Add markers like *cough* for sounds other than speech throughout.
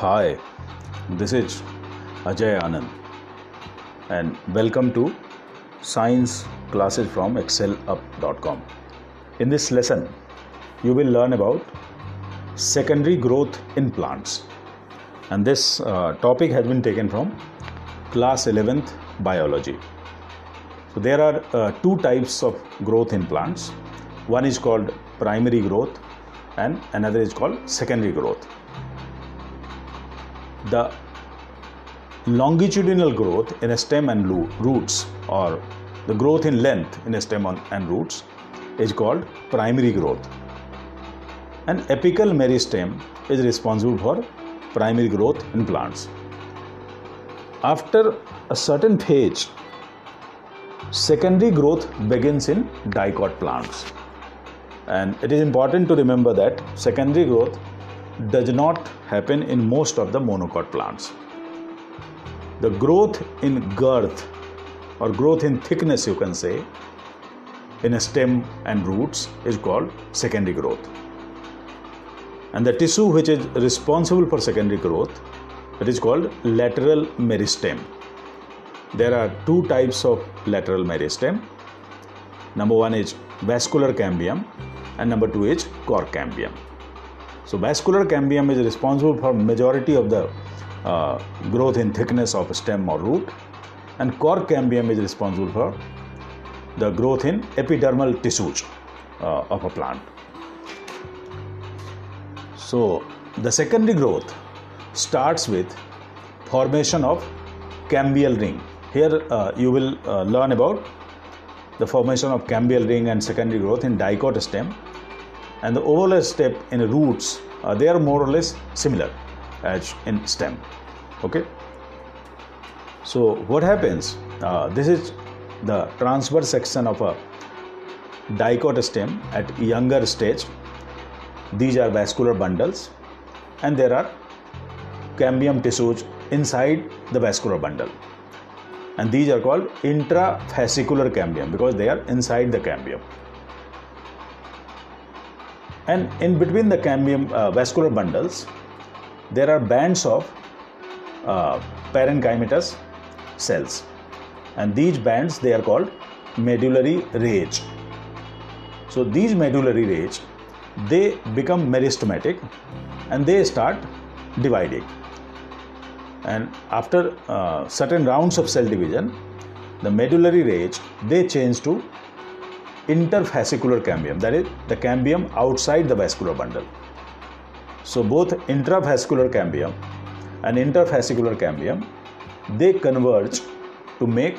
Hi, this is Ajay Anand, and welcome to Science Classes from ExcelUp.com. In this lesson, you will learn about secondary growth in plants, and this uh, topic has been taken from class 11th biology. So, there are uh, two types of growth in plants one is called primary growth, and another is called secondary growth the longitudinal growth in a stem and roots or the growth in length in a stem and roots is called primary growth. An apical meristem is responsible for primary growth in plants. After a certain phase secondary growth begins in dicot plants. And it is important to remember that secondary growth does not happen in most of the monocot plants. The growth in girth or growth in thickness, you can say, in a stem and roots is called secondary growth. And the tissue which is responsible for secondary growth, it is called lateral meristem. There are two types of lateral meristem. Number one is vascular cambium, and number two is cork cambium. So vascular cambium is responsible for majority of the uh, growth in thickness of stem or root and cork cambium is responsible for the growth in epidermal tissues uh, of a plant. So the secondary growth starts with formation of cambial ring. Here uh, you will uh, learn about the formation of cambial ring and secondary growth in dicot stem and the overall step in roots uh, they are more or less similar as in stem. Okay? So what happens? Uh, this is the transverse section of a dicot stem at younger stage. These are vascular bundles and there are cambium tissues inside the vascular bundle. And these are called intrafascicular cambium because they are inside the cambium and in between the cambium uh, vascular bundles there are bands of uh, parenchymatous cells. And these bands they are called medullary rays. So these medullary rays they become meristematic and they start dividing. And after uh, certain rounds of cell division the medullary rays they change to interfascicular cambium that is the cambium outside the vascular bundle. So both intrafascicular cambium and interfascicular cambium they converge to make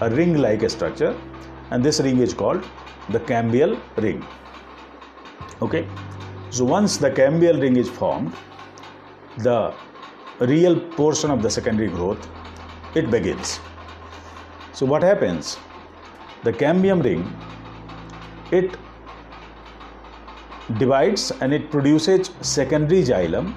a ring like structure and this ring is called the cambial ring. Okay? So once the cambial ring is formed the real portion of the secondary growth it begins. So what happens? The cambium ring it divides and it produces secondary xylem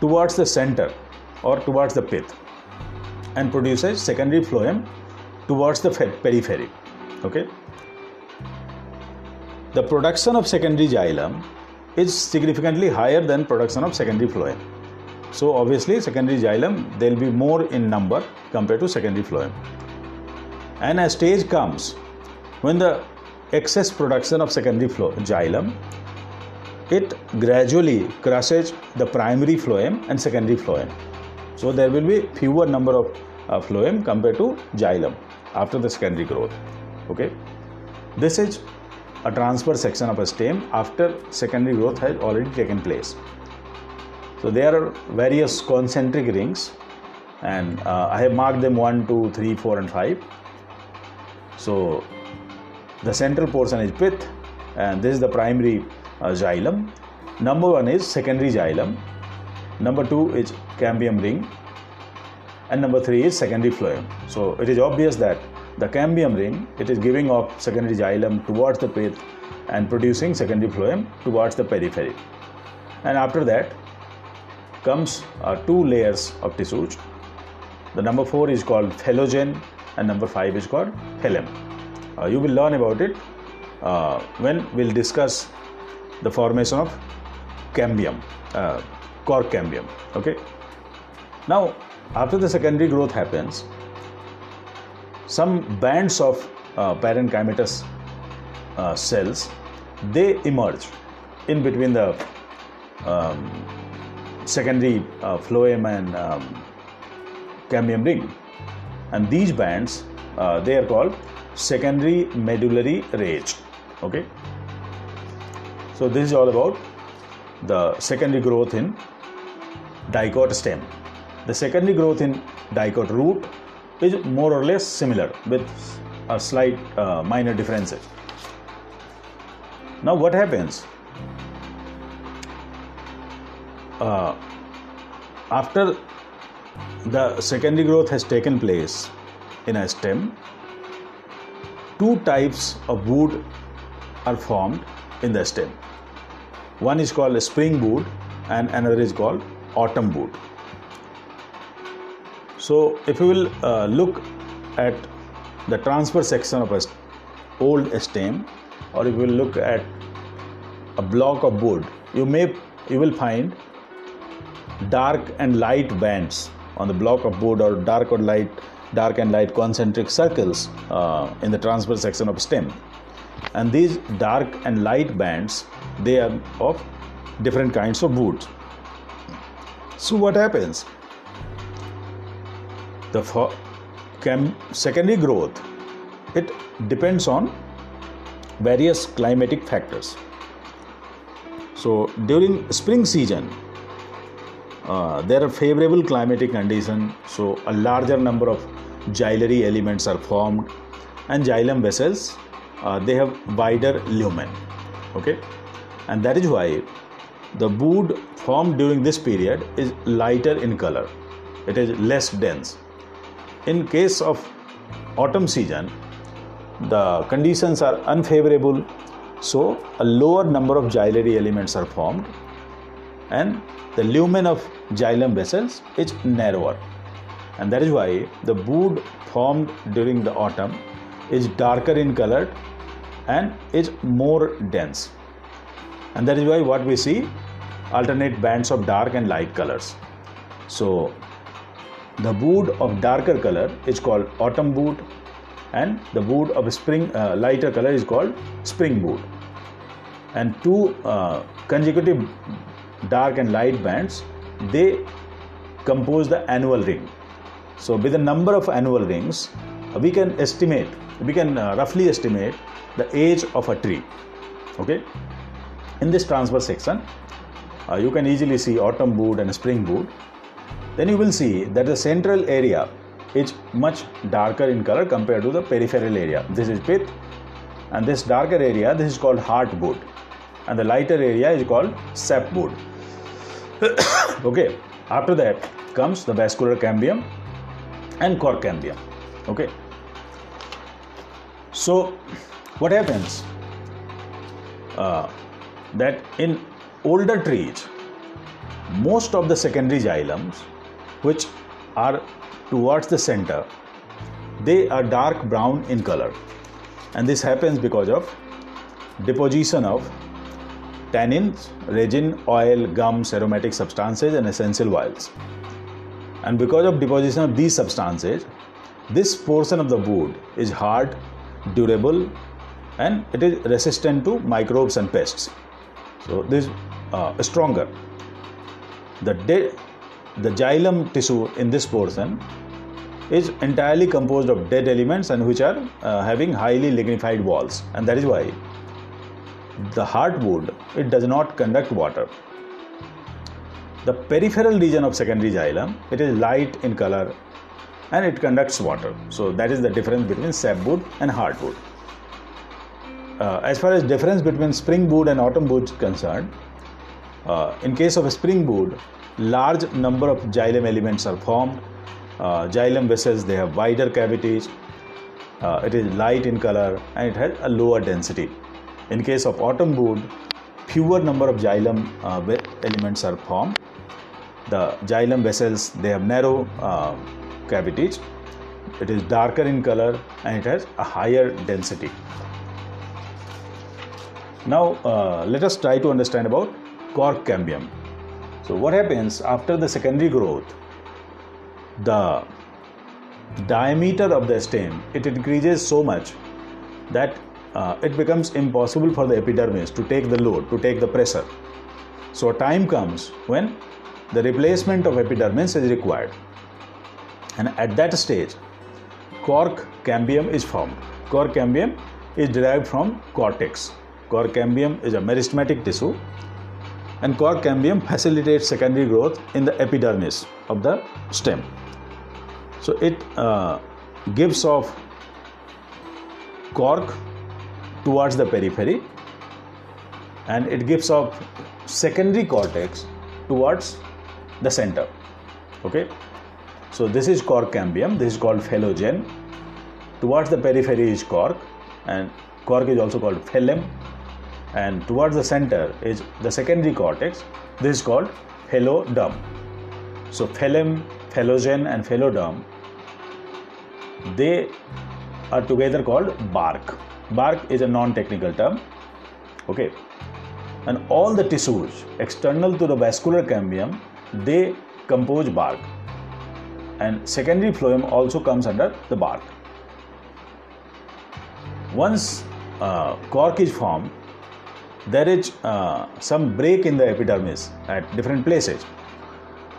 towards the center or towards the pith and produces secondary phloem towards the periphery okay? The production of secondary xylem is significantly higher than production of secondary phloem. So obviously secondary xylem they will be more in number compared to secondary phloem. And a stage comes when the excess production of secondary xylem. It gradually crushes the primary phloem and secondary phloem so there will be fewer number of uh, phloem compared to xylem after the secondary growth. Okay? This is a transverse section of a stem after secondary growth has already taken place. So there are various concentric rings and uh, i have marked them 1 2 3 4 and 5 so the central portion is pith and this is the primary uh, xylem. Number one is secondary xylem. Number two is cambium ring. And number three is secondary phloem. So it is obvious that the cambium ring it is giving off secondary xylem towards the pith and producing secondary phloem towards the periphery. And after that comes uh, two layers of tissues. The number four is called phellogen and number five is called phellem uh, you will learn about it uh, when we'll discuss the formation of cambium uh, cork cambium. Okay. Now, after the secondary growth happens, some bands of uh, parenchymatous uh, cells they emerge in between the um, secondary uh, phloem and um, cambium ring and these bands uh, they are called secondary medullary rays okay? So this is all about the secondary growth in dicot stem. The secondary growth in dicot root is more or less similar with a slight uh, minor differences. Now what happens? Uh, after the secondary growth has taken place in a stem, two types of wood are formed in the stem. One is called spring wood and another is called autumn wood. So, if you will uh, look at the transverse section of a old stem, or if you will look at a block of wood, you may you will find dark and light bands on the block of wood or dark or light dark and light concentric circles uh, in the transverse section of stem. And these dark and light bands they are of different kinds of wood. So what happens? The chem- secondary growth it depends on various climatic factors. So during spring season uh, there are favorable climatic conditions, so a larger number of xylem elements are formed, and xylem vessels uh, they have wider lumen. Okay, and that is why the wood formed during this period is lighter in color. It is less dense. In case of autumn season, the conditions are unfavorable, so a lower number of xylem elements are formed, and the lumen of xylem vessels is narrower and that is why the wood formed during the autumn is darker in color and is more dense. And that is why what we see alternate bands of dark and light colors. So the wood of darker color is called autumn wood and the wood of spring uh, lighter color is called spring wood and two uh, consecutive dark and light bands they compose the annual ring so with the number of annual rings we can estimate we can uh, roughly estimate the age of a tree. Okay? In this transverse section uh, you can easily see autumn wood and spring wood. Then you will see that the central area is much darker in color compared to the peripheral area. This is pith and this darker area this is called heartwood and the lighter area is called sapwood. *coughs* okay, after that comes the vascular cambium and cork cambium. Okay, so what happens? Uh, that in older trees, most of the secondary xylems, which are towards the center, they are dark brown in color, and this happens because of deposition of tannins, resin, oil, gums, aromatic substances, and essential oils. And because of deposition of these substances, this portion of the wood is hard, durable, and it is resistant to microbes and pests. So this is uh, stronger. The de- the xylem tissue in this portion is entirely composed of dead elements and which are uh, having highly lignified walls, and that is why the heartwood it does not conduct water the peripheral region of secondary xylem it is light in color and it conducts water. So that is the difference between sapwood and heartwood uh, as far as difference between spring wood and autumn wood is concerned uh, in case of spring wood large number of xylem elements are formed. Uh, xylem vessels they have wider cavities. Uh, it is light in color and it has a lower density. In case of autumn wood, fewer number of xylem uh, elements are formed. The xylem vessels they have narrow uh, cavities. It is darker in color and it has a higher density. Now uh, let us try to understand about cork cambium. So what happens after the secondary growth? The diameter of the stem it increases so much that uh, it becomes impossible for the epidermis to take the load, to take the pressure. So time comes when the replacement of epidermis is required. And at that stage, cork cambium is formed. Cork cambium is derived from cortex. Cork cambium is a meristematic tissue and cork cambium facilitates secondary growth in the epidermis of the stem. So it uh, gives off cork towards the periphery and it gives off secondary cortex towards the center. Okay, so this is cork cambium, this is called phellogen. Towards the periphery is cork, and cork is also called phellem, and towards the center is the secondary cortex. This is called phelloderm. So phellem, phellogen, and phelloderm they are together called bark. Bark is a non-technical term. Okay, and all the tissues external to the vascular cambium they compose bark. And secondary phloem also comes under the bark. Once uh, cork is formed there is uh, some break in the epidermis at different places.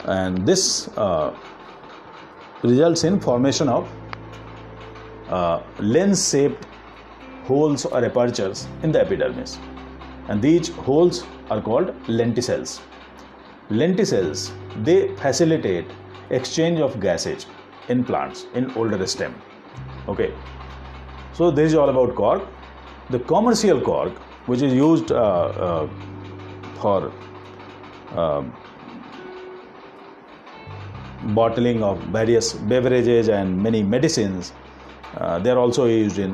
And this uh, results in formation of uh, lens shaped holes or apertures in the epidermis. And these holes are called lenticels lenticels they facilitate exchange of gases in plants in older stem. Okay. So this is all about cork. The commercial cork which is used uh, uh, for uh, bottling of various beverages and many medicines uh, they are also used in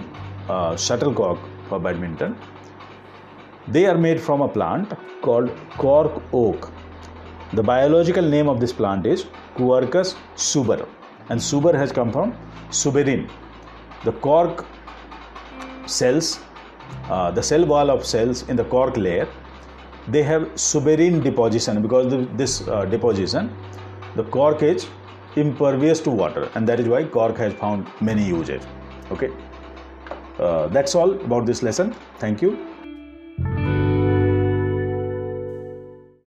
uh, shuttlecock for badminton. They are made from a plant called cork oak the biological name of this plant is Quercus suber, and suber has come from suberin. The cork cells, uh, the cell wall of cells in the cork layer, they have suberin deposition because this uh, deposition, the cork is impervious to water, and that is why cork has found many uses. Okay, uh, that's all about this lesson. Thank you.